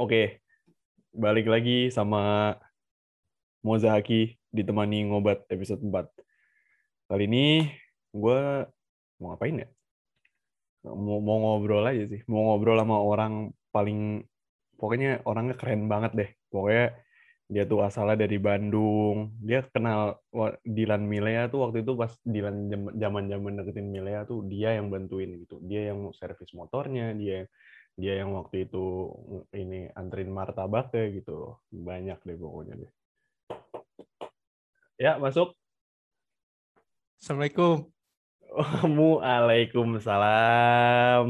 Oke, balik lagi sama Mozaki ditemani ngobat episode 4. Kali ini gue mau ngapain ya? Mau, mau ngobrol aja sih. Mau ngobrol sama orang paling, pokoknya orangnya keren banget deh. Pokoknya dia tuh asalnya dari Bandung. Dia kenal Dilan Milea tuh waktu itu pas Dilan zaman-zaman deketin Milea tuh dia yang bantuin gitu. Dia yang servis motornya, dia dia yang waktu itu ini anterin martabak kayak gitu banyak deh pokoknya deh ya masuk Assalamualaikum. Waalaikumsalam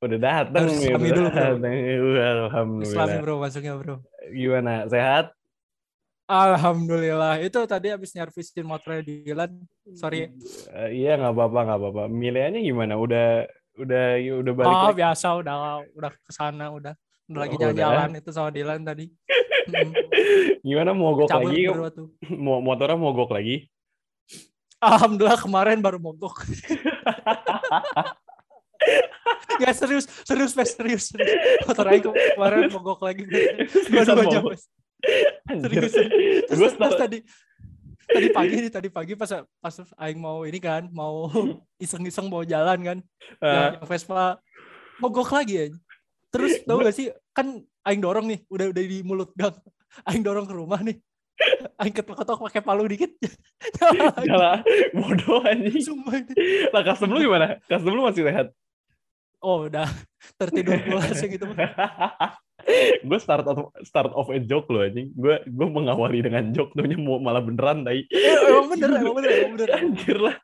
udah datang Harus nih udah dulu, bro. datang. alhamdulillah Islami bro, masuknya bro. gimana sehat Alhamdulillah. Itu tadi habis nyervisin motornya Dilan. Sorry. Eh, iya nggak apa-apa nggak apa-apa Mileanya gimana udah udah udah balik Oh lagi? biasa udah udah ke sana udah. Udah lagi Oh, jalan-jalan itu sama Dilan tadi. Gimana mogok Cabut lagi. Mo- motornya mogok lagi Alhamdulillah kemarin baru mogok. Gak serius, serius, Bes, serius, serius. Motor Aing kemarin mogok lagi. Dua-dua jam. Anjir. Serius. Terus, start- tadi tadi pagi nih tadi pagi pas pas aing mau ini kan mau iseng-iseng bawa jalan kan Ah, yang Vespa mogok lagi ya terus tahu gak sih kan aing dorong nih udah udah di mulut gang aing dorong ke rumah nih aing ketok-ketok pakai palu dikit nyala bodoh anjing. Sumpah. Lah custom lu gimana? Custom lu masih sehat? Oh udah tertidur pulas ya gitu gue start off, start off a joke loh anjing. Gue gue mengawali dengan joke tuhnya mau malah beneran tai. Eh, emang bener emang bener emang bener Anjir lah.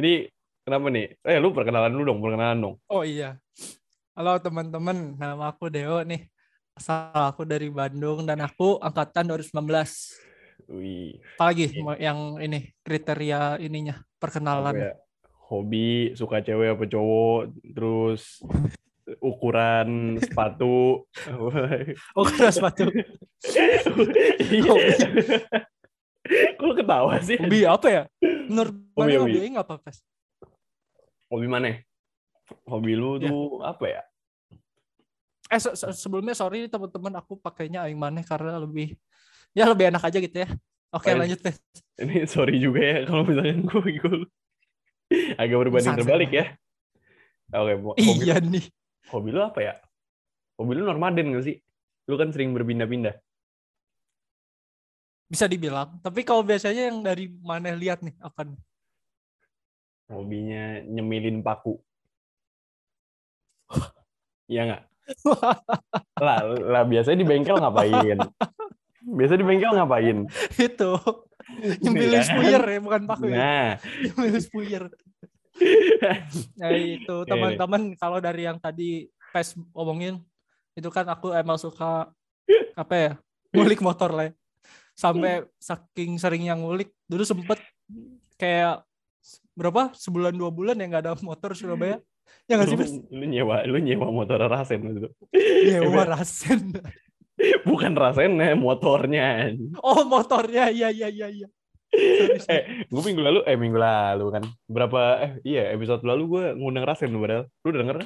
Ini kenapa nih? Eh lu perkenalan dulu dong, perkenalan dong. oh iya halo teman-teman nama aku Deo nih asal aku dari Bandung dan aku angkatan 2019 Wih, apalagi yang ini kriteria ininya perkenalan ya? Hobi, suka cewek apa cowok, terus ukuran sepatu. oh karena sepatu Iya. Kok lu ketawa sih? hobi apa ya menurut Hobi, hobi. hobi apa pes Hobi mana? Hobi lu Ya. tuh apa ya? eh se- se- sebelumnya sorry teman-teman aku pakainya aing maneh karena lebih ya lebih enak aja gitu ya oke Baik. lanjut pes Ini sorry juga ya kalau misalkan gue gue agak berbanding terbalik ya. Oke, mo- hobi, iya nih hobi lu apa ya? Hobi lu nomaden gak sih? Lu kan sering berpindah-pindah. bisa dibilang tapi kalau biasanya yang dari mana lihat nih apa nih Hobinya nyemilin paku. Iya nggak? Lah, lah biasanya di bengkel ngapain? Biasa di bengkel ngapain? itu Iya kan? spuyer ya bukan paku ya Nah, nyembilin spuyer ya itu Iya, teman-teman kalau dari yang tadi pes ngomongin itu kan aku emang suka apa ya ngulik motor lah ya. sampai saking seringnya ngulik dulu sempet kayak berapa sebulan dua bulan ya nggak ada motor Surabaya ya nggak sih lu, Bes? lu nyewa lu nyewa motor rasen itu. nyewa rasen Bukan rasennya, motornya. oh motornya iya iya iya iya. Eh, gue minggu lalu, eh minggu lalu kan, berapa, eh iya episode lalu gue ngundang Rasen padahal. Lu udah denger?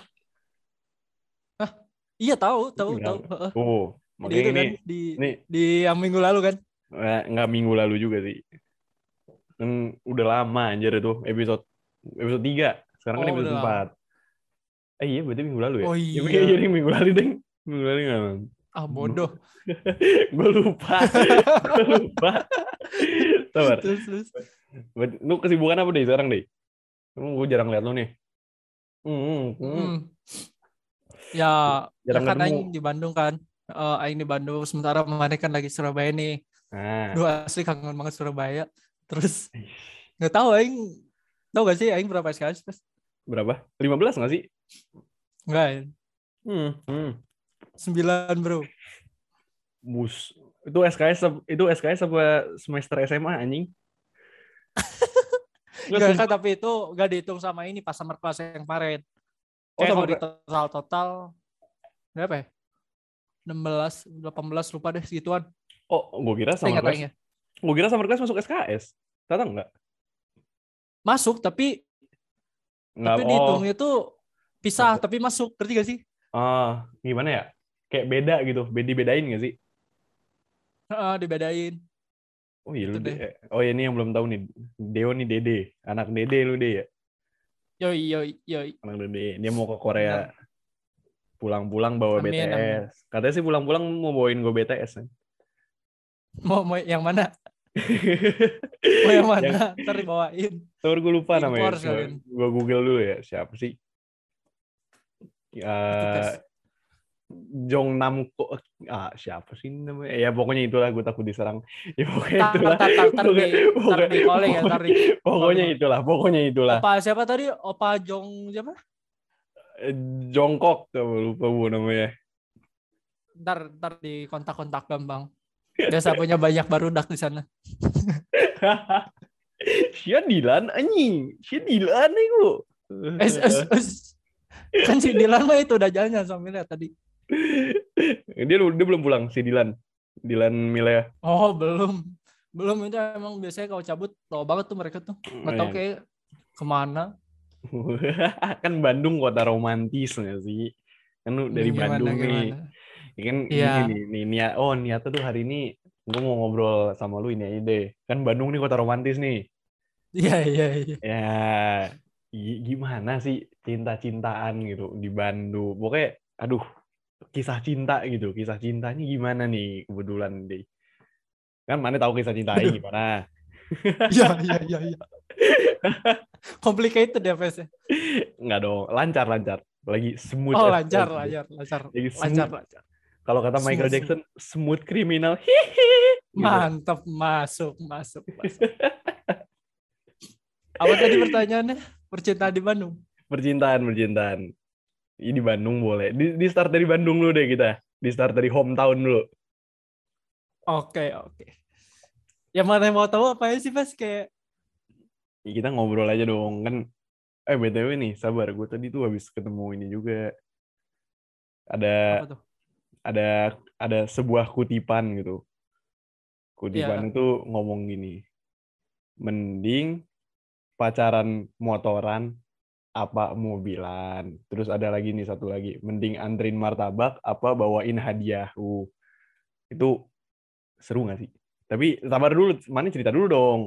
iya tahu tahu tahu. Oh, makanya ini, kan di ini di yang minggu lalu kan eh, nggak minggu lalu juga sih. Kan udah lama anjir itu episode episode 3. Sekarang kan Oh, episode udah 4. Eh iya berarti minggu lalu ya? Oh, Ya, iya. jadi minggu lalu deng. Minggu lalu nggak? Ah bodoh gue lupa. gue lupa. Sabar. terus Lu kesibukan apa deh sekarang deh? Gue jarang liat lu nih. Hmm, hmm. Hmm. Ya, ya Jarang kan ketemu. Aing di Bandung kan. Eh, Aing di Bandung, sementara Mane kan lagi Surabaya nih. Nah, Dua asli kangen banget Surabaya. Terus nggak tahu Aing, tahu gak sih Aing berapa SKS? Mas? berapa? 15 nggak sih? Enggak, ya. Hmm, hmm. 9 bro. Mus. Itu SKS itu SKS apa semester SMA anjing? Enggak kan, tapi itu nggak dihitung sama ini pas summer class yang kemarin. Oh, Kayak sama kalau di total total berapa ya? 16, 18 lupa deh segituan. Oh, gue kira summer ingat class. Aing ya. Gue kira summer class masuk SKS. Ternyata enggak. Masuk tapi Enggak. tapi oh. dihitungnya tuh pisah tapi masuk. Ngerti gak sih? Ah, gimana ya? Kayak beda gitu. Beda bedain gak sih? Heeh, dibedain. Oh iya lu Itu deh. Oh iya, ini yang belum tahu nih. Deo nih Dede. Anak Dede lu deh ya. Yoi, yoi, yoi. Anak Dede. Dia mau ke Korea. Pulang-pulang bawa Amin, BTS. Katanya sih pulang-pulang mau bawain gue BTS. Kan? Mau, mau yang mana? Mau yang mana? Ntar dibawain. Tahu gue lupa Impor namanya. Gue google dulu ya. Siapa sih? Pes. Jong Nam Ko ah siapa sih namanya ya pokoknya itulah gue takut diserang ya pokoknya Tar, itulah tar, tar, tar di, Pokoknya- tar pokoknya- calling ya, tar di pokoknya itulah pokoknya itulah Opa siapa tadi? Opa Jong siapa? Eh, Jongkok lupa gue namanya Ntar, ntar di kontak-kontak Bambang. Biasa punya banyak barudak di sana. Sia Dilan anjing Sia Dilan nih gue Es, es, es. Kan si Dilan mah itu udah jalan sama Milea tadi. dia dia belum pulang si Dilan Dilan Milea Oh belum. Belum itu emang biasanya kalau cabut lama banget tuh mereka tuh. Nggak tahu Iya. kayak ke mana. kan Bandung kota romantis nggak sih kan dari Gimana, Bandung nih gimana. Ya kan Iya. ini nih, nih niat oh niatnya tuh hari ini gue mau ngobrol sama lu ini aja deh kan Bandung nih kota romantis nih Iya, iya, iya. ya gi- gimana sih cinta-cintaan gitu di Bandung pokoknya aduh kisah cinta gitu kisah cintanya gimana nih kebetulan deh kan mana tahu kisah cintanya Aduh. gimana Iya, iya, iya, iya. Complicated ya, Fes. ya? nggak dong lancar lancar lagi smooth Oh, lancar, possible. lancar, lancar. Lagi Lancar, smooth. lancar. kalau kata Michael Smooth, Jackson smooth criminal hihi gitu. Mantap, masuk, masuk, masuk. Apa tadi pertanyaannya? Percintaan di Bandung. percintaan percintaan ini di Bandung boleh di, di start dari Bandung dulu deh kita di start dari hometown dulu Oke, oke. Yang mana yang mau tahu apa sih, Fes? Kayak Ya, kita ngobrol aja dong kan eh btw nih sabar gue tadi tuh habis ketemu ini juga ada apa tuh? ada ada sebuah kutipan gitu kutipan Iya. itu ngomong gini mending pacaran motoran apa mobilan terus ada lagi nih satu lagi mending antrin martabak apa bawain hadiah uh itu seru nggak sih tapi sabar dulu mana cerita dulu dong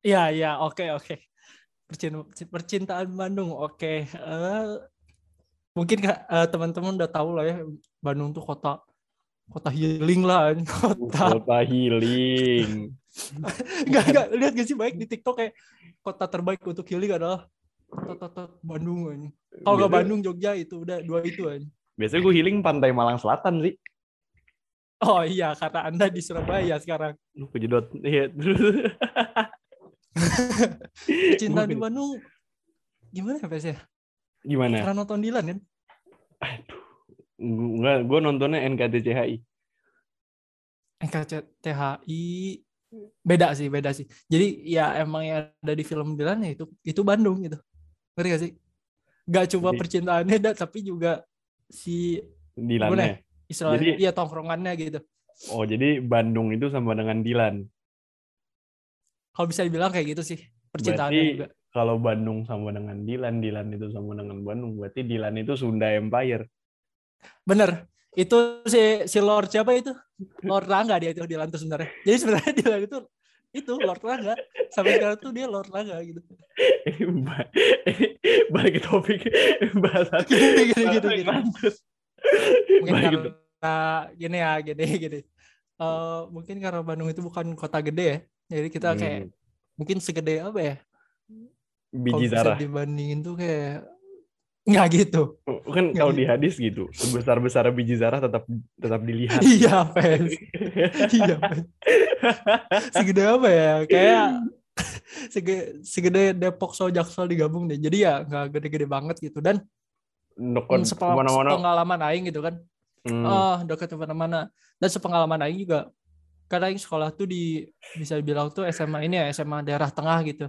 Iya, iya, oke, oke. Percin- Percintaan Bandung, oke. Eh, mungkin Kak, eh, teman-teman udah tahu lah ya, Bandung tuh kota kota healing lah, kota kota healing Enggak, enggak. Lihat gak sih baik di TikTok kayak kota terbaik untuk healing adalah Bandung aja. Kalau nggak Bandung, Jogja itu udah dua itu aja. biasanya gue healing pantai Malang Selatan sih Oh iya, karena Anda di Surabaya sekarang. lu kejedot iya Cinta di Bandung gimana ya, Pes ya? gimana Karena nonton Dilan kan? Gue gue nontonnya NKTCHI. NKCTHI beda sih, beda sih. Jadi ya emang yang ada di film Dilan ya itu itu Bandung gitu. Ngerti gak sih? Gak cuma Jadi- percintaannya, dah, tapi juga si Dilannya. Gimana istilahnya Jadi- iya tongkrongannya gitu. Oh jadi Bandung itu sama dengan Dilan. Kalau bisa dibilang kayak gitu sih percintaannya Berarti juga. kalau Bandung sama dengan Dilan, Dilan itu sama dengan Bandung. Berarti Dilan itu Sunda Empire. Bener. Itu si si Lord siapa itu? Lord Rangga dia itu Dilan tuh sebenarnya. Jadi sebenarnya Dilan itu itu Lord Rangga. Sampai sekarang tuh dia Lord Rangga gitu. Balik ke topik. Gini gini bahasan gitu gini. Mungkin karena gini ya, gini gini. Eh, mungkin karena Bandung itu bukan kota gede ya. Jadi kita kayak Hmm, mungkin segede apa ya? Kalau biji zarah. dibandingin tuh kayak nggak gitu. Kan Nggak kalau gitu. di hadis gitu, sebesar-besar biji zarah tetap tetap dilihat. Iya, fans. iya, fans. segede apa ya? Kayak segede, segede Depok sama Jaksel digabung deh. Jadi ya nggak gede-gede banget gitu. Dan Nukon hmm, sepe- ke mana-mana. sepengalaman Aing gitu kan. Hmm. Oh, dekat ke mana-mana. Dan sepengalaman Aing juga. Karena Aing sekolah tuh di bisa dibilang tuh SMA ini ya SMA daerah tengah gitu.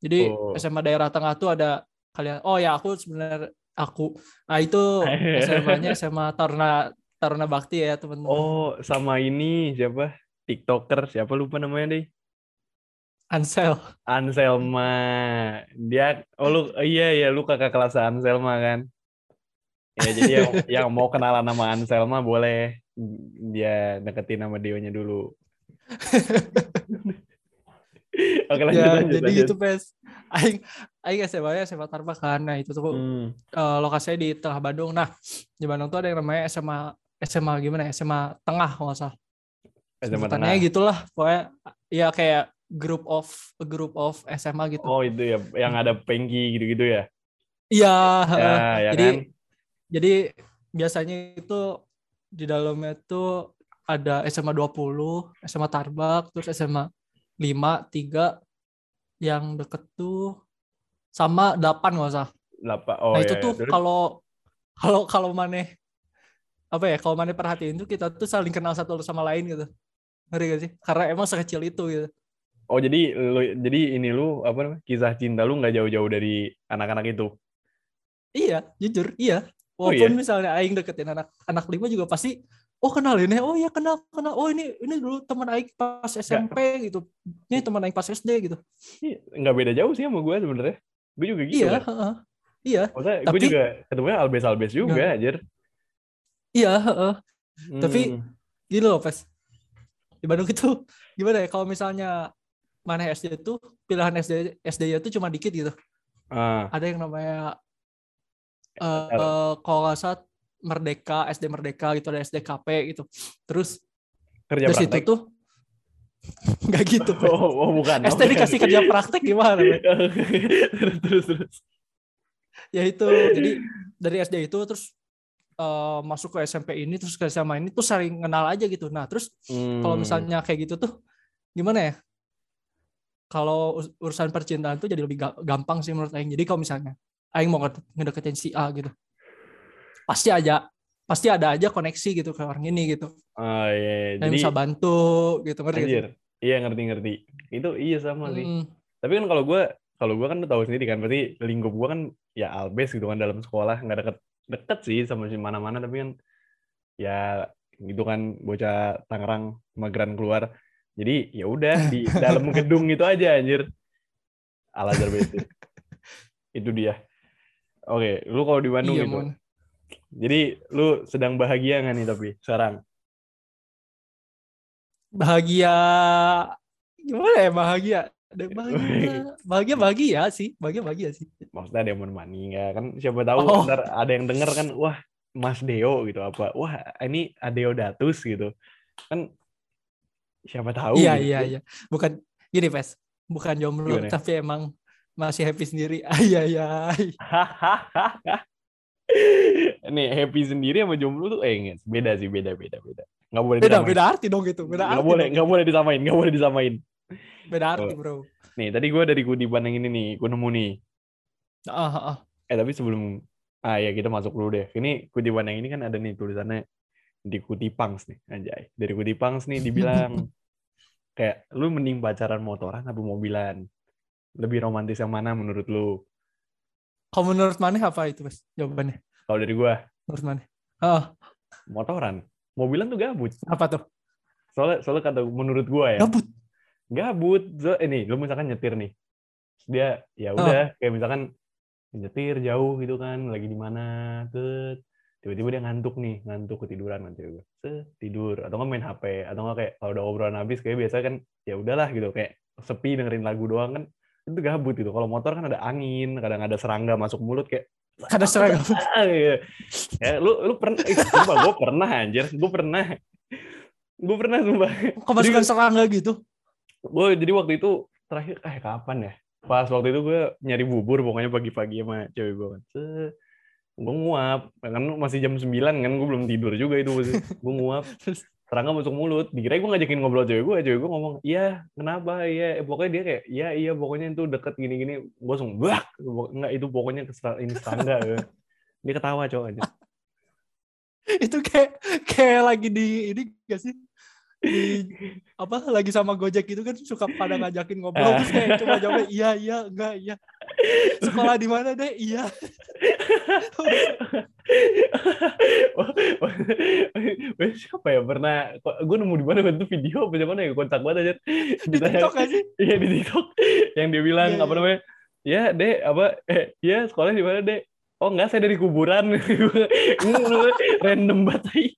Jadi Oh. SMA daerah tengah tuh ada kalian. Oh ya aku sebenarnya aku. Nah itu SMA-nya SMA Taruna Taruna Bakti ya teman-teman. Oh, sama ini siapa? TikToker siapa lupa namanya deh. Ansel. Anselma. Dia oh lu iya iya lu kakak kelas Anselma kan. Ya jadi yang, yang mau kenalan sama Anselma boleh dia deketin sama Dionya dulu. Oke lanjut ya, lanjut. jadi lanjut. gitu pes aing aing SMA nya SMA Tarbak kan nah itu tuh Hmm. eh, lokasinya di tengah Bandung nah di Bandung tuh ada yang namanya SMA SMA gimana ya SMA Tengah kalau nggak salah SMA tengah. gitulah pokoknya ya kayak group of group of SMA gitu Oh itu ya yang ada pengki gitu-gitu ya. iya Ya, ya jadi kan. jadi biasanya itu di dalamnya tuh ada SMA 20 SMA Tarbak terus SMA 5 3 yang deket tuh sama 8 nggak usah Lapa. Oh nah iya, itu iya. tuh Terus- kalau kalau kalau maneh apa ya kalau maneh perhatiin tuh kita tuh saling kenal satu sama lain gitu ngeri gak sih karena emang sekecil itu gitu Oh jadi lu jadi ini lu apa namanya kisah cinta lu nggak jauh-jauh dari anak-anak itu. iya jujur iya Oh, walaupun iya? misalnya aing deketin anak anak lima juga pasti oh kenal ini oh iya kenal kenal oh ini ini dulu teman aing pas SMP gitu ini teman aing pas SD gitu Iya, nggak beda jauh sih sama gue sebenarnya. Gue juga gitu. iya kan. heeh. iya Maksudnya gue Tapi- juga ketemunya albes-albes juga Nggak. anjir. iya heeh. Tapi Hmm. gini loh pes di Bandung itu gimana ya kalau misalnya mana SD itu pilihan SD SD itu cuma dikit gitu ah, ada yang namanya eh Tahu. eh, kalau nggak salah Merdeka SD Merdeka gitu ada SDKP gitu terus kerja terus itu praktek. tuh nggak gitu. Oh, oh, bukan. SD bukan. dikasih kerja praktek gimana terus terus terus. ya itu jadi dari SD itu terus eh, masuk ke SMP ini terus ke SMA ini tuh sering kenal aja gitu nah terus kalau Hmm. misalnya kayak gitu tuh gimana ya kalau us- urusan percintaan tuh jadi lebih ga- gampang sih menurut Aing jadi kalau misalnya Aing mau ngede- ngedeketin si A gitu pasti aja pasti ada aja koneksi gitu ke orang ini gitu. Oh iya, yang jadi bisa bantu gitu ngerti anjir. Iya ngerti-ngerti. Itu iya sama sih. Mm, Tapi kan kalau gue kalau gue kan tahu sendiri kan berarti lingkup gue kan ya albes gitu kan dalam sekolah nggak deket deket sih sama si mana-mana tapi kan ya gitu kan bocah Tangerang mageran keluar. Jadi ya udah di dalam gedung itu aja anjir. Al Azhar BSD itu dia. Oke lu kalau di Bandung iya gitu mon jadi lu sedang bahagia nggak nih tapi sekarang? Bahagia gimana ya bahagia? Bahagia. Bahagia bahagia sih bahagia bahagia sih. Maksudnya ada yang menemani nggak? Kan siapa tahu Oh. ntar ada yang denger kan wah Mas Deo gitu apa wah ini Adeodatus gitu. Kan siapa tahu iya gitu. iya iya. Bukan gini pes bukan jomblo Gimana? tapi emang masih happy sendiri. Ay ay ay nih happy sendiri sama jomblo tuh eh enggak, beda sih beda beda beda. Nggak boleh beda disamain. beda arti dong gitu beda nggak arti boleh dong. nggak boleh disamain nggak boleh disamain. Beda arti bro. Nih tadi gue dari Kudiban yang ini nih gue nemu nih. Ah ah, ah. eh tapi sebelum ah ya kita masuk dulu deh. Ini Kudiban yang ini kan ada nih tulisannya di Kutipangs nih anjay. Dari Kutipangs nih dibilang kayak lu mending pacaran motoran apa mobilan? Lebih romantis yang mana menurut lu? Kalau menurut mana apa itu pes jawabannya kalau dari gua. Menurut mana? Ah motoran. Mobilan tuh gabut. Apa tuh? Soalnya soalnya kata menurut gua ya. Gabut? Gabut. So, ini lu misalkan nyetir nih. Terus dia ya udah kayak misalkan nyetir jauh gitu kan lagi di mana tuh tiba-tiba dia ngantuk nih ngantuk ketiduran nanti gue tidur. Atau nggak main HP atau nggak kayak kalau udah obrolan habis kayak biasa kan ya udahlah gitu. Kayak sepi dengerin lagu doang kan itu gabut gitu. Kalau motor kan ada angin kadang ada serangga masuk mulut kayak ada seragam ah, iya. ya lu lu pernah eh, sumpah gue pernah anjir. Gue pernah. Gue pernah sumpah. Kemasukan serangga gitu? Gue jadi waktu itu terakhir eh kapan ya? Pas waktu itu gue nyari bubur pokoknya pagi-pagi sama cewek gue kan. Gue nguap. Kan masih jam 9 kan gue belum tidur juga itu gue nguap? serangga masuk mulut. Dikira gue ngajakin ngobrol cewek gue cewek gue ngomong iya kenapa? Iya. Eh, pokoknya dia kayak iya iya pokoknya itu deket gini-gini. Gue langsung bah enggak itu pokoknya ini serangga ya. dia ketawa cowok aja itu kayak kayak lagi di ini gak sih? Di apa lagi sama Gojek gitu kan suka pada ngajakin ngobrol. Terus kayak cuma jawabnya iya iya enggak iya. Sekolah di mana deh? Iya siapa ya pernah gue nemu di mana itu video apa mana ya kontak banget aja di TikTok sih iya di TikTok yang dia bilang Iya, apa iya. namanya ya dek apa eh ya sekolah di mana dek Oh enggak, saya dari kuburan. Random banget.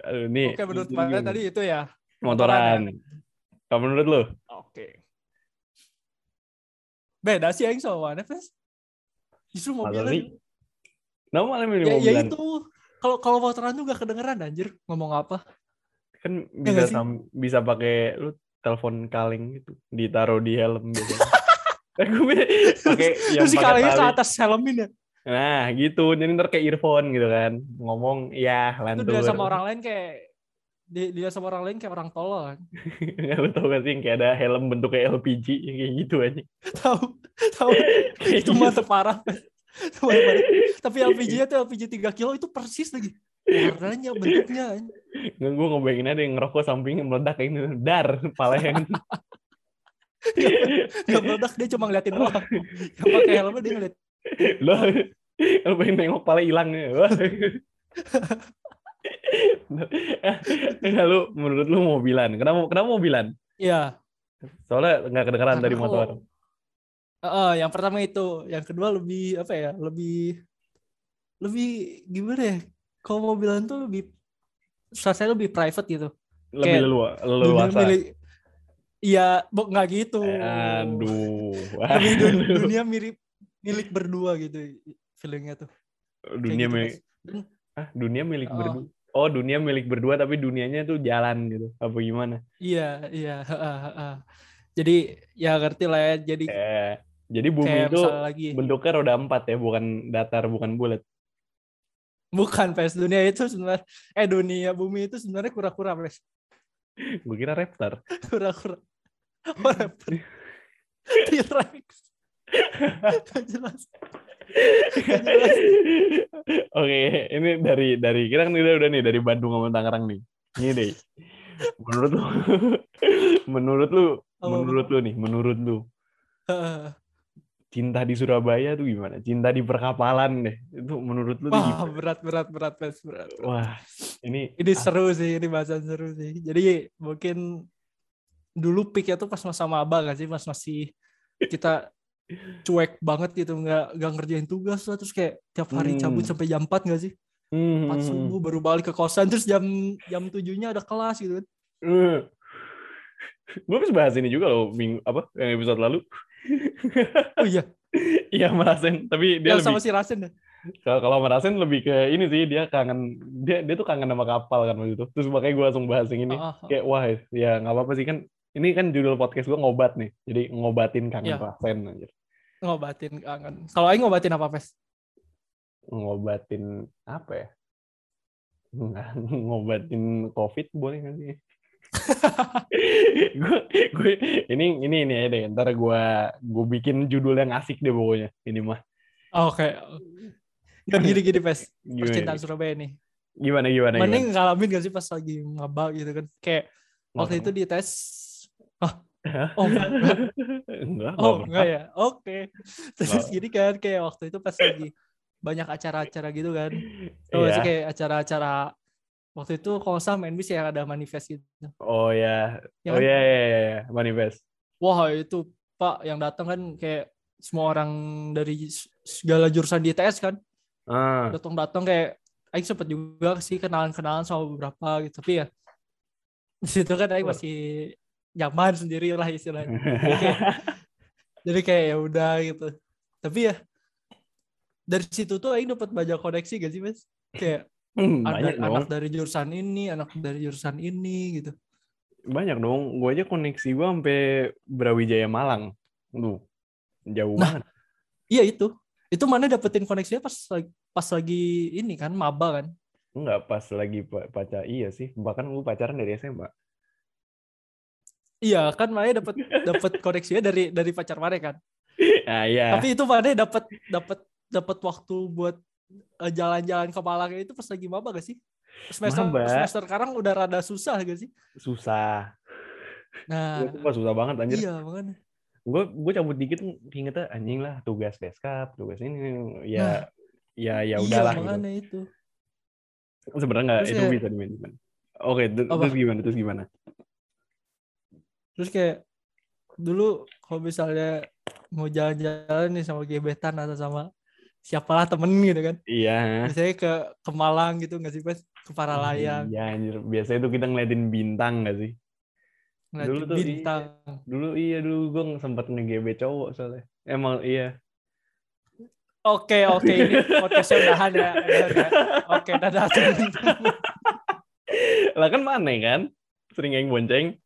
Aduh, nih. Oke, menurut mana tadi itu ya? motoran. Kalau menurut lu? Oke. Beda sih aing sama mana, Fes? Justru sih? Kenapa malah milih Ya, ya itu. Kalau kalau motoran tuh gak kedengeran anjir ngomong apa. Kan Ya bisa sam- bisa pakai lu telepon kaleng gitu, ditaruh di helm biasanya. Eh, gue pakai yang Terus si kalengnya ke atas helmin ya. Nah, gitu. Jadi ntar kayak earphone gitu kan. Ngomong, ya Itu lantur. dia sama orang lain kayak dia, dia sama orang lain kayak orang tolol kan. Nggak lu tau gak sih kayak ada helm bentuk kayak LPG kayak gitu aja. Tahu, tahu. itu mah parah. Tapi LPG-nya tuh LPG 3 kilo itu persis lagi. Warnanya, bentuknya. Nggak, gue ngebayangin ada yang ngerokok sampingnya meledak kayak ini. Dar, pala yang Gak meledak dia cuma ngeliatin doang. Yang pakai helmnya dia ngeliat. Loh, lu pengen nengok pala hilang ya. Enggak lu, menurut lu mobilan. Kenapa kenapa mobilan? Iya. Soalnya nggak kedengeran dari motor. Heeh, yang pertama itu, yang kedua lebih apa ya? Lebih lebih gimana ya? Kalau mobilan tuh lebih rasanya lebih private gitu. Lebih leluasa. milik Iya, nggak gitu. Aduh. Lebih dun- dunia mirip milik berdua gitu feelingnya tuh. Dunia gitu, milik Mas. Ah, dunia milik Oh. berdua. Oh, dunia milik berdua tapi dunianya tuh jalan gitu. Apa gimana? Iya, iya. Jadi ya ngerti lah ya. Jadi Eh, jadi bumi kayak itu lagi bentuknya roda empat ya, bukan datar, bukan bulat. bukan pes dunia itu sebenarnya eh dunia bumi itu sebenarnya kura-kura pes Gue kira raptor. kura-kura oh raptor T-Rex jelas jelas Oke, ini dari dari kita kan udah udah nih dari Bandung sama Tangerang nih. Ini deh. Menurut lu, menurut lu, Apa, menurut lu nih, menurut lu. Cinta di Surabaya tuh gimana? Cinta di perkapalan deh. Itu menurut lu wah gimana? berat berat berat pes berat Wah, ini ini seru sih ini bahasan seru sih jadi mungkin dulu piknya tuh pas masa maba gak sih pas masih kita cuek banget gitu nggak nggak ngerjain tugas lah terus kayak tiap hari Hmm. cabut sampai jam 4 gak sih hmm, 4 subuh baru balik ke kosan terus jam jam tujuhnya ada kelas gitu kan Gue habis bahas ini juga loh minggu apa yang episode lalu. Oh iya Iya merasain, tapi dia yang lebih sama si Rasen ya kalau kalau merasain lebih ke ini sih dia kangen dia dia tuh kangen sama kapal kan waktu itu. Terus makanya gue langsung bahas yang ini. Ah, ah, ah. Kayak wah ya nggak apa-apa sih kan ini kan judul podcast gue ngobat nih. Jadi ngobatin kangen Iya. Rasen anjir. ngobatin kangen kalau Aing ngobatin apa pes Ngobatin apa ya? Ngobatin covid boleh nggak sih? gue gue ini ini ini ya deh ntar gue gue bikin judul yang asik deh pokoknya ini mah. Oh, oke. Nggak gini gini pes percintaan Surabaya nih. Gimana gimana, mending ngalamin gak sih pas lagi maba gitu kan? Kayak waktu itu di tes oh enggak, enggak. Oh enggak enggak ya? Oke. Terus Nggak. gini kan kayak waktu itu pas lagi banyak acara-acara gitu kan. Gak sih Iya. kayak acara-acara waktu itu kalau salah main bis ya ada manifest gitu. Oh ya Ya oh kan? ya ya ya, ya. manifest. Wah itu pak yang datang kan kayak semua orang dari segala jurusan di ITS kan. Ah. Datang-datang kayak Aing sempet juga sih kenalan-kenalan sama beberapa gitu. Tapi ya di situ kan Aing masih nyaman sendiri lah istilahnya. Jadi kayak, jadi kayak ya udah gitu. Tapi ya dari situ tuh Aing dapat banyak koneksi gak sih mas? Kayak Hmm, ada banyak dong. anak dari jurusan ini anak dari jurusan ini gitu. Banyak dong. Gue aja koneksi gue sampai Brawijaya Malang. Lu jauh Nah, banget. iya itu. Itu mana dapetin koneksinya pas pas lagi ini kan maba kan? Enggak pas lagi pa- pacar iya sih. Bahkan gue pacaran dari SMA iya kan mana dapet dapet koneksinya dari dari pacar mana kan? Ah iya. Tapi itu mana dapat dapat dapat waktu buat jalan-jalan ke Malang itu pas lagi maba gak sih? Semester Maba. semester sekarang udah rada susah gak sih? susah Nah, itu pas susah banget anjir iya makanya. gue gue cabut dikit ingetnya anjing lah tugas beskap tugas ini ya Nah, ya ya iya, udahlah gitu. makanya itu. sebenarnya nggak Terus itu kayak- bisa dimainkan oke Apa? terus gimana terus gimana Terus kayak dulu kalau misalnya mau jalan-jalan nih sama gebetan atau sama siapalah temen gitu kan. Iya. Biasanya ke ke Malang gitu nggak sih pas ke Paralayang Iya anjir. Biasanya tuh kita ngeliatin bintang gak sih? ngeliatin dulu tuh bintang. Dulu iya dulu gue sempat nge-GB cowok soalnya. Emang iya. Oke oke ini podcastnya udahan ya. ya. Oke dadah. Lah kan mana kan? Sering yang bonceng.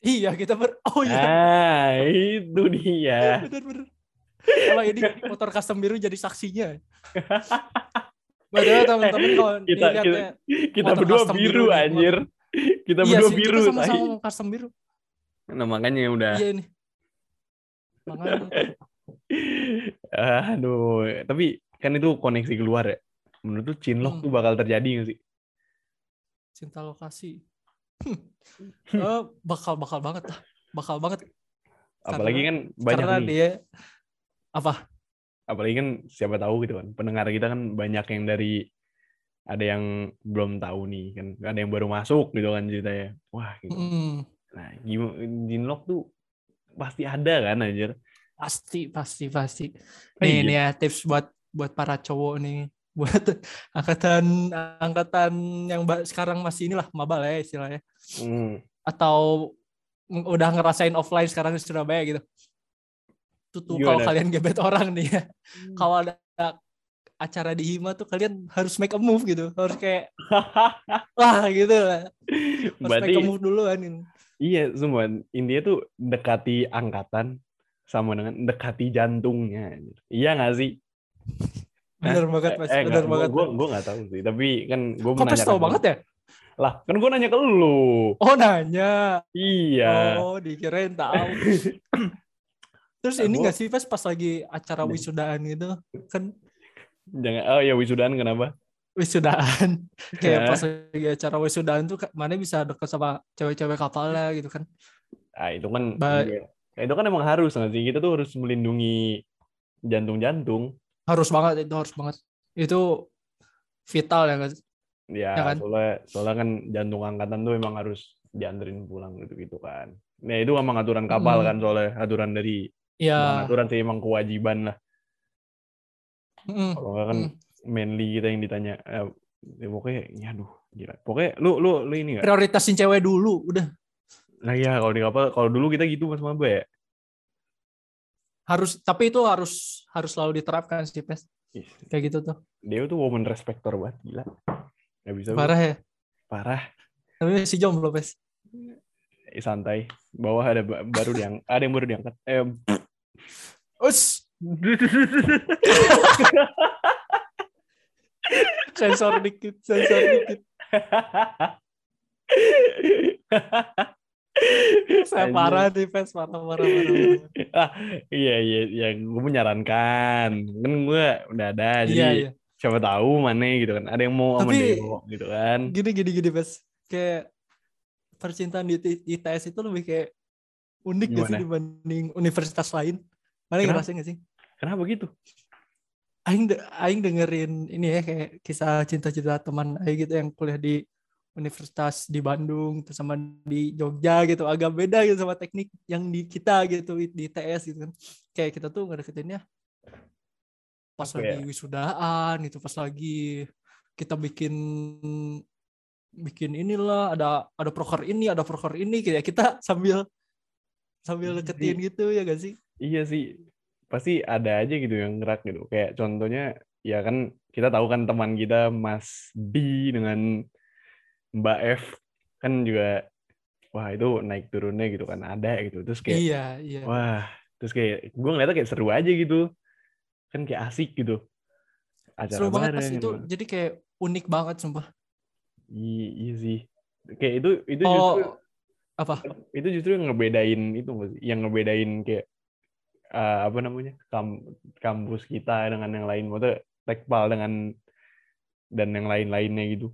Iya kita ber. Oh iya. Ah, itu dia. bener bener kalau ini motor custom biru jadi saksinya Padahal teman-teman kalau Kita kita, kita berdua biru biru anjir. Kita iya berdua sih biru. kita sama-sama custom biru Nah, makanya udah. iya ini makanya Aduh, tapi kan itu koneksi keluar ya. Menurut tuh chinlock Hmm. tuh bakal terjadi nggak sih? cinta lokasi Eh, bakal bakal banget lah bakal banget Apalagi Karena- kan banyak karena nih. dia apa Apalagi kan siapa tahu gitu kan. Pendengar kita kan banyak yang dari ada yang belum tahu nih kan. Ada yang baru masuk gitu kan ceritanya. Wah, gitu. Mm, Nah, gimana chinlock tuh pasti ada kan anjir. pasti pasti pasti Ah, nih iya. nih ya tips buat buat para cowok nih buat angkatan angkatan yang sekarang masih inilah maba lah ya istilahnya Hmm. atau udah ngerasain offline sekarang di Surabaya gitu. Tuh tuh kalau kalian gebet orang nih ya. Kalau ada acara di Hima tuh kalian harus make a move gitu. Harus kayak wah gitu lah. Harus Berarti make a move dulu kan. ini. iya semua intinya tuh dekati angkatan sama dengan dekati jantungnya. Iya nggak sih? Bener Hah? banget Mas, Eh, bener nggak, banget. Gue gue nggak tahu sih, tapi kan gue Kok tau banget ya? Lah, kan gue nanya ke lu. Oh nanya. Iya. Oh dikirain tahu. Terus Nah, ini gua- nggak sih Pes pas lagi acara Nah. wisudaan gitu kan Jangan. Oh ya wisudaan kenapa? wisudaan kayak pas lagi acara wisudaan tuh mana bisa deket sama cewek-cewek kapalnya gitu kan Ah itu kan. Ba- iya. itu kan emang harus nggak sih? Kita tuh harus melindungi jantung-jantung. harus banget itu harus banget itu vital ya guys Ya, Ya kan? soalnya soalnya kan jantung angkatan tuh emang harus dianterin pulang gitu gitu kan. Nah itu emang aturan kapal Mm. kan soalnya aturan dari ya aturan sih emang kewajiban lah. mm, Kalau nggak kan mm. mainly kita yang ditanya. Eh, ya pokoknya, ya aduh gila. Pokoknya lu lu lu ini nggak? prioritasin cewek dulu udah Nah ya kalau di kapal kalau dulu kita gitu mas Maba ya. harus tapi itu harus harus selalu diterapkan sih pes Ih, kayak gitu tuh Dia tuh woman respector banget gila. Gak bisa parah ya Parah. tapi masih jomblo pes Eh, santai. Bawah ada ba- baru yang ada yang baru diangkat. Eh, us. Sensor dikit sensor dikit. Saya parah nih pes parah parah parah, ah, iya iya yang gue menyarankan. Kan gue udah ada jadi iya. iya siapa tahu mana gitu kan. Ada yang mau sama Dewo gitu kan. gini gini gini pes kayak percintaan di ITS itu lebih kayak unik gak sih dibanding universitas lain? Mana Kenapa? ngerasain gak sih? Kenapa gitu? Aing de- Aing dengerin ini ya kayak kisah cinta-cinta teman Aing gitu yang kuliah di universitas di Bandung terus sama di Jogja gitu. Agak beda gitu sama teknik yang di kita gitu di ITS gitu kan. Kayak kita tuh ngedeketinnya pas Apa lagi wisudaan gitu pas lagi kita bikin bikin inilah ada ada proker ini ada proker ini kayak kita sambil sambil deketin gitu ya gak sih? Iya sih. Pasti ada aja gitu yang ngerak gitu. Kayak contohnya ya kan kita tahu kan teman kita Mas B dengan Mbak F kan juga wah itu naik turunnya gitu kan ada gitu. Terus kayak iya iya. Wah terus kayak gue ngeliatnya kayak seru aja gitu. Kan kayak asik gitu. Acara seru banget pas bareng itu. gitu. jadi kayak unik banget sumpah. Iya, iya sih. Kayak itu itu Oh, justru apa? Itu justru yang ngebedain itu yang ngebedain kayak eh, apa namanya kam- kampus kita dengan yang lain. Maksudnya tekpal dengan dan yang lain-lainnya gitu.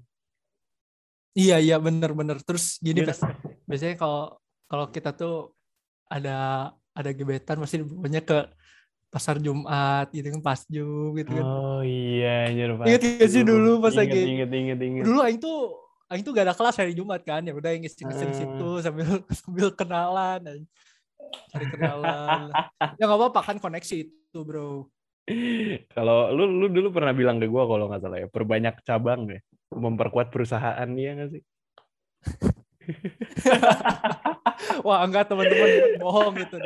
Iya iya bener-bener terus gini Iya. Biasanya kalau kalau kita tuh ada ada gebetan pasti dibawanya ke pasar Jumat gitu kan pas Jum gitu kan. Oh iya anjir Ingat gak sih dulu pas Ingat, lagi- inget inget inget dulu Aing tuh Aing tuh gak ada kelas hari Jumat kan ya udah ngisi ngisi di Ah. situ sambil sambil kenalan Aing. cari kenalan ya nggak apa-apa kan koneksi itu bro Kalau lu lu dulu pernah bilang ke gua kalau nggak salah ya, perbanyak cabang ya, memperkuat perusahaan ya nggak sih? wah enggak teman-teman bohong itu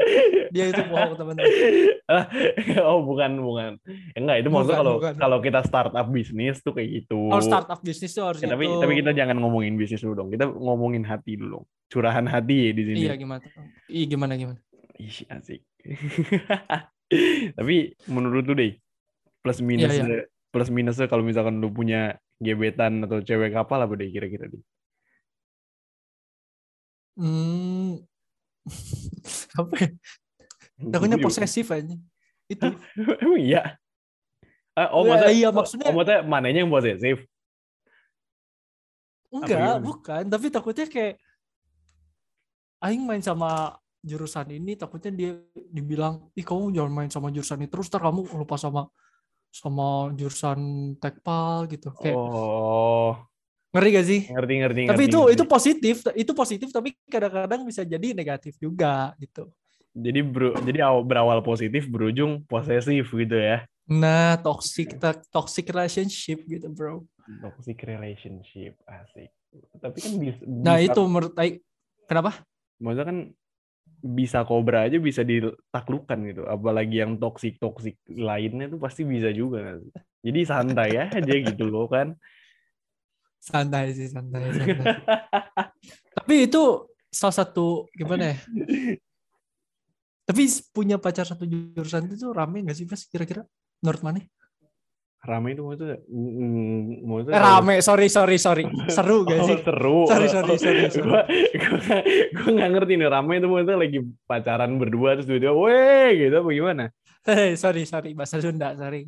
dia itu bohong teman-teman oh bukan bukan. Ya, enggak itu maksudnya kalau bukan. kalau kita startup bisnis tuh kayak gitu. kalau startup bisnis tuh harus Ya, tapi itu tapi kita jangan ngomongin bisnis dulu dong. Kita ngomongin hati dulu dong. Curahan hati ya di sini. iya gimana iya gimana gimana Ih, asik. tapi menurut lu deh plus minus Iya, plus minusnya kalau misalkan lu punya gebetan atau cewek apa deh kira-kira deh? Hmm. Apa ya? takutnya juga- posesif aja. Itu. Emang iya? Ah, oh, Ya, maksudnya, iya, maksudnya- oh, maksudnya mananya yang posesif? enggak bukan. Tapi takutnya kayak aing main sama jurusan ini takutnya dia dibilang ih kamu jangan main sama jurusan ini terus ntar kamu lupa sama sama jurusan tekpal gitu. Kayak Oh, ngeri gak sih ngerti ngerti. tapi ngerti, itu ngerti. itu positif itu positif tapi kadang-kadang bisa jadi negatif juga gitu jadi bro, jadi aw- berawal positif berujung posesif gitu ya. nah toxic to- toxic relationship gitu bro Toxic relationship asik. Tapi kan bisa. nah bisa- itu menurut kenapa maksudnya kan bisa kobra aja bisa ditaklukkan gitu. Apalagi yang toxic toxic lainnya tuh pasti bisa juga. Jadi santai aja gitu loh kan. Santai sih santai santai. Tapi itu salah satu gimana ya? Tapi punya pacar satu jurusan itu tuh rame gak sih pas kira-kira? Menurut mana Rame itu maksudnya, mm, maksudnya eh, rame. Sorry sorry sorry. Seru gak Oh, sih? seru. Sorry, sorry, sorry, sorry. Gua, gua, gua gak ngerti nih rame itu maksudnya lagi pacaran berdua terus tiba-tiba, weh gitu apa gimana? Hei, sorry sorry. Bahasa Sunda sorry.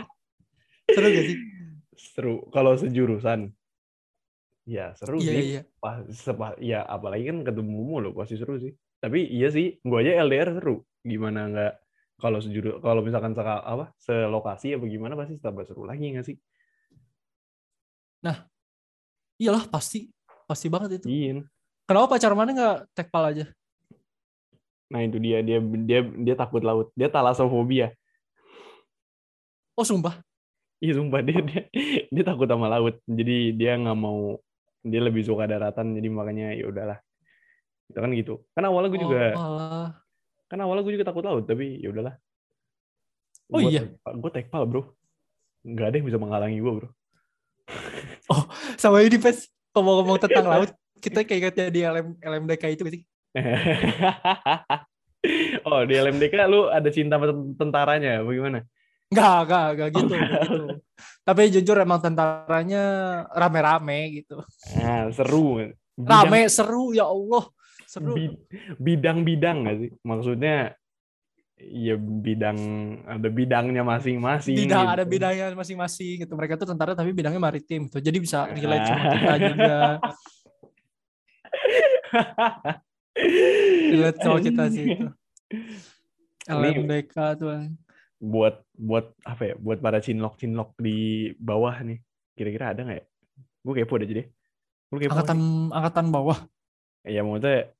Seru gak sih Seru. Kalau sejurusan, ya seru iya sih. iya Pas, sepa, ya apalagi kan ketemu mulu pasti seru sih. Tapi iya sih, gua aja LDR seru. Gimana nggak kalau sejuru kalau misalkan seka, apa selokasi apa gimana pasti tambah seru lagi nggak sih? iyalah pasti pasti banget itu Iya. kenapa pacar mana nggak tekpal aja Nah itu dia dia dia dia takut laut. Dia talasofobia. oh sumpah Iya sumpah dia, dia dia takut sama laut. Jadi dia nggak mau dia lebih suka daratan. Jadi makanya ya udahlah. Itu kan gitu. Kan awalnya gue juga oh, kan awalnya gue juga takut laut tapi ya udahlah. Oh, iya? Gue tekpal bro. Nggak ada yang bisa menghalangi gue bro. sama ini pes ngomong-ngomong tentang laut kita kayak ingat di LM LMDK itu sih oh di LMDK lu ada cinta sama tentaranya bagaimana? Enggak, enggak, enggak gitu, enggak. enggak gitu. Tapi jujur emang tentaranya rame-rame gitu. Nah, seru. Rame, seru ya Allah. Seru. Bi- bidang-bidang nggak sih? Maksudnya ya bidang ada bidangnya masing-masing. Bidang gitu. ada bidangnya masing-masing gitu. Mereka tuh tentara tapi bidangnya maritim gitu. Jadi bisa relate sama kita juga. Relate sama kita sih itu. LMDK tuh. Buat buat apa ya? Buat para cinlok-cinlok di bawah nih. Kira-kira ada nggak ya? Gue kepo deh jadi. Lu kepo Angkatan nggak angkatan bawah. Ya maksudnya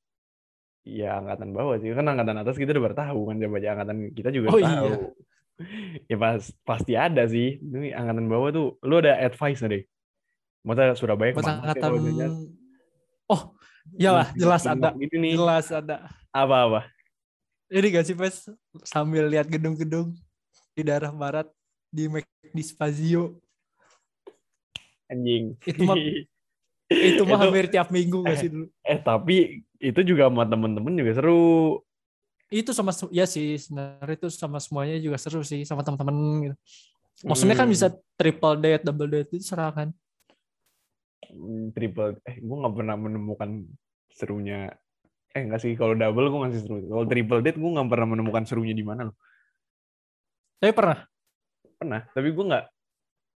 ya angkatan bawah sih kan angkatan atas kita udah bertahu kan coba aja angkatan kita juga Oh, tahu iya. ya pas pasti ada sih ini angkatan bawah tuh lu ada advice deh Maksudnya Surabaya Buat angkatan jajan? Oh, iyalah jelas ada. Gitu nih. Jelas ada. Apa-apa? Ini gak sih Pes sambil lihat gedung-gedung di daerah barat di McD Spazio. Anjing. Itu mah itu mah hampir tiap minggu gak sih dulu. eh tapi itu juga sama temen-temen juga seru. Itu sama ya sih sebenarnya itu sama semuanya juga seru sih sama teman-teman gitu. Maksudnya kan Hmm, bisa triple date, double date itu seru kan. hmm, triple eh gue nggak pernah menemukan serunya eh enggak sih kalau double gue masih seru kalau triple date gue nggak pernah menemukan serunya di mana loh Tapi pernah. pernah tapi gue nggak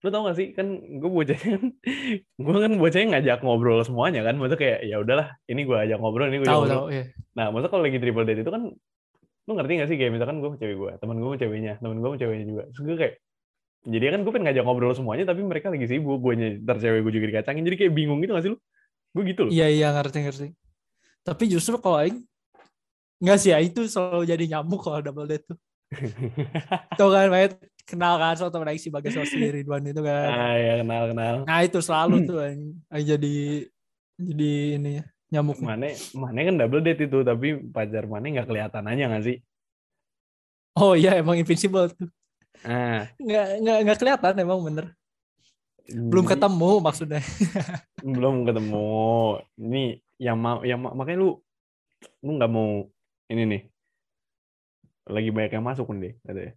lo tau gak sih kan gue bocahnya kan gue kan bocahnya ngajak ngobrol semuanya kan maksudnya kayak ya udahlah ini gue ajak ngobrol ini gue Tahu ngobrol tahu ya. nah maksudnya kalau lagi triple date itu kan lu ngerti gak sih kayak misalkan gue sama cewek gue teman gue sama ceweknya teman gue sama ceweknya juga terus gue kayak jadi kan gue pengen ngajak ngobrol semuanya tapi mereka lagi sibuk gue ntar cewek gue juga dikacangin jadi kayak bingung gitu gak sih lu gue gitu loh Iya iya ngerti ngerti. Tapi justru kalau aing Enggak sih ya, itu selalu jadi nyamuk kalau double date tuh. Tuh kan, Matt, kenal kan so temen si Bagas Sosi Ridwan itu kan. ah ya kenal kenal Nah itu selalu tuh yang, jadi jadi ini ya, nyamuk. mana mana kan double date itu tapi pacar mana nggak kelihatan aja nggak sih Oh iya emang invincible tuh. ah Nggak, nggak, nggak kelihatan emang bener. Belum jadi- ketemu maksudnya. belum ketemu ini yang mau yang ma- makanya lu lu nggak mau ini nih lagi banyak yang masuk nih katanya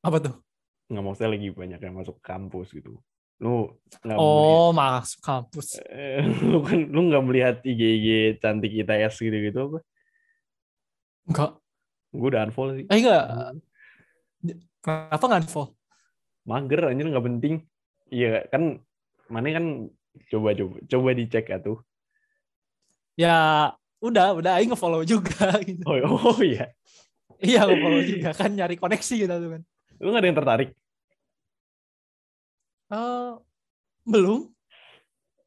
Apa tuh? nggak mau saya lagi banyak yang masuk kampus gitu lu nggak melihat- Oh masuk kampus. Lu kan lu nggak melihat IG IG cantik ITS gitu gitu apa Enggak. gue udah unfollow sih Eh enggak. Kenapa nggak info? mager anjir nggak penting iya kan mana kan coba coba coba dicek atuh Ya udah, udah aing nge-follow juga gitu. oh, oh iya Iya nge-follow juga kan nyari koneksi gitu kan. lu nggak ada yang tertarik Eh belum.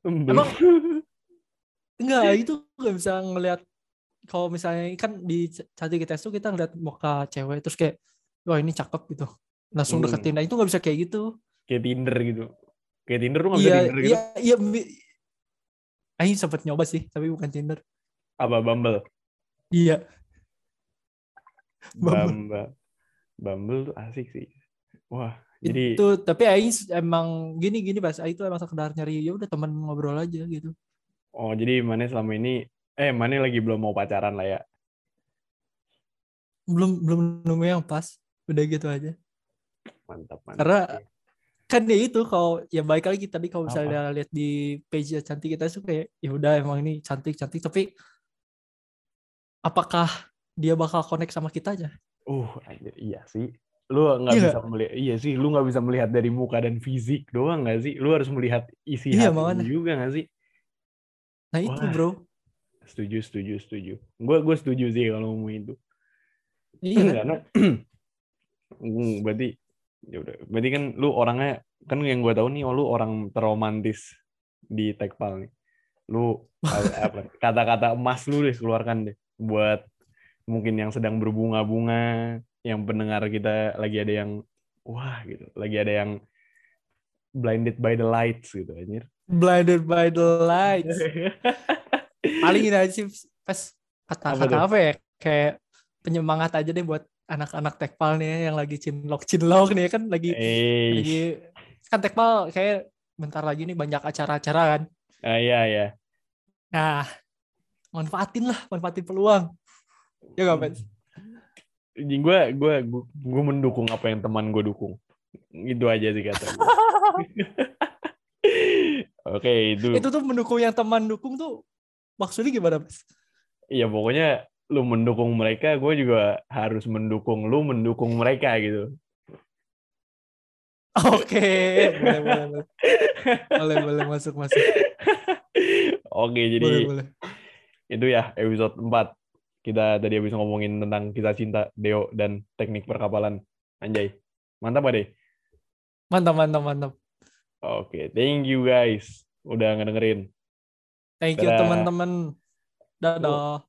Belum. Emang- Enggak, itu nggak bisa ngelihat kalau misalnya kan di cantik kita tuh kita ngeliat muka cewek terus kayak wah ini cakep gitu. Langsung Hmm. deketin. Nah, itu nggak bisa kayak gitu. kayak Tinder gitu kayak Tinder lu nggak bisa Iya, Tinder gitu iya, iya. Aing sempet nyoba sih, tapi bukan Tinder. Apa Bumble Iya. Bumble. Bumble Bumble tuh asik sih wah jadi itu tapi Aing emang gini gini pas Aing itu emang sekedar nyari ya udah teman ngobrol aja gitu. oh jadi mana selama ini eh mana lagi belum mau pacaran lah ya Belum belum nemu yang pas. Udah gitu aja. mantap mantap Karena- kan ya itu kalau ya baik lagi tadi kalau misalnya lihat di page cantik kita tuh kayak ya udah emang ini cantik cantik tapi apakah dia bakal connect sama kita aja? Uh iya sih. Lu nggak Iya bisa melihat iya sih lu nggak bisa melihat dari muka dan fisik doang nggak sih? Lu harus melihat isi Iya, hati makanya. juga nggak sih? Nah itu Wah. bro. Setuju setuju setuju. Gue gue setuju sih kalau ngomong itu. Iya karena Hmm, berarti ya udah. Berarti kan lu orangnya kan yang gue tahu nih oh, lu orang terromantis di Tekpal nih. Lu apa, kata-kata emas lu deh keluarkan deh buat mungkin yang sedang berbunga-bunga yang pendengar kita lagi ada yang wah gitu. Lagi ada yang blinded by the lights gitu anjir. Blinded by the lights. Paling ini aja sih pas kata-kata apa ya kayak penyemangat aja deh buat anak-anak tekpal nih yang lagi cinlok cinlok nih kan lagi eh lagi kan tekpal kayak bentar lagi nih banyak acara-acara kan. Ah, iya ya nah manfaatin lah manfaatin peluang. Ya gak Pets? gue gue gue mendukung apa yang teman gue dukung. Itu aja sih kata gue. oke itu, itu tuh mendukung yang teman dukung tuh maksudnya gimana Pets? iya pokoknya lu mendukung mereka gue juga harus mendukung lu mendukung mereka gitu. Oke boleh boleh boleh. Boleh boleh masuk masuk. Oke jadi boleh boleh itu ya episode 4 kita tadi habis ngomongin tentang kisah cinta Deo dan teknik perkapalan. Anjay. Mantap gak deh? Mantap mantap mantap. Oke thank you guys. Udah ngedengerin. Thank you teman-teman. Dadah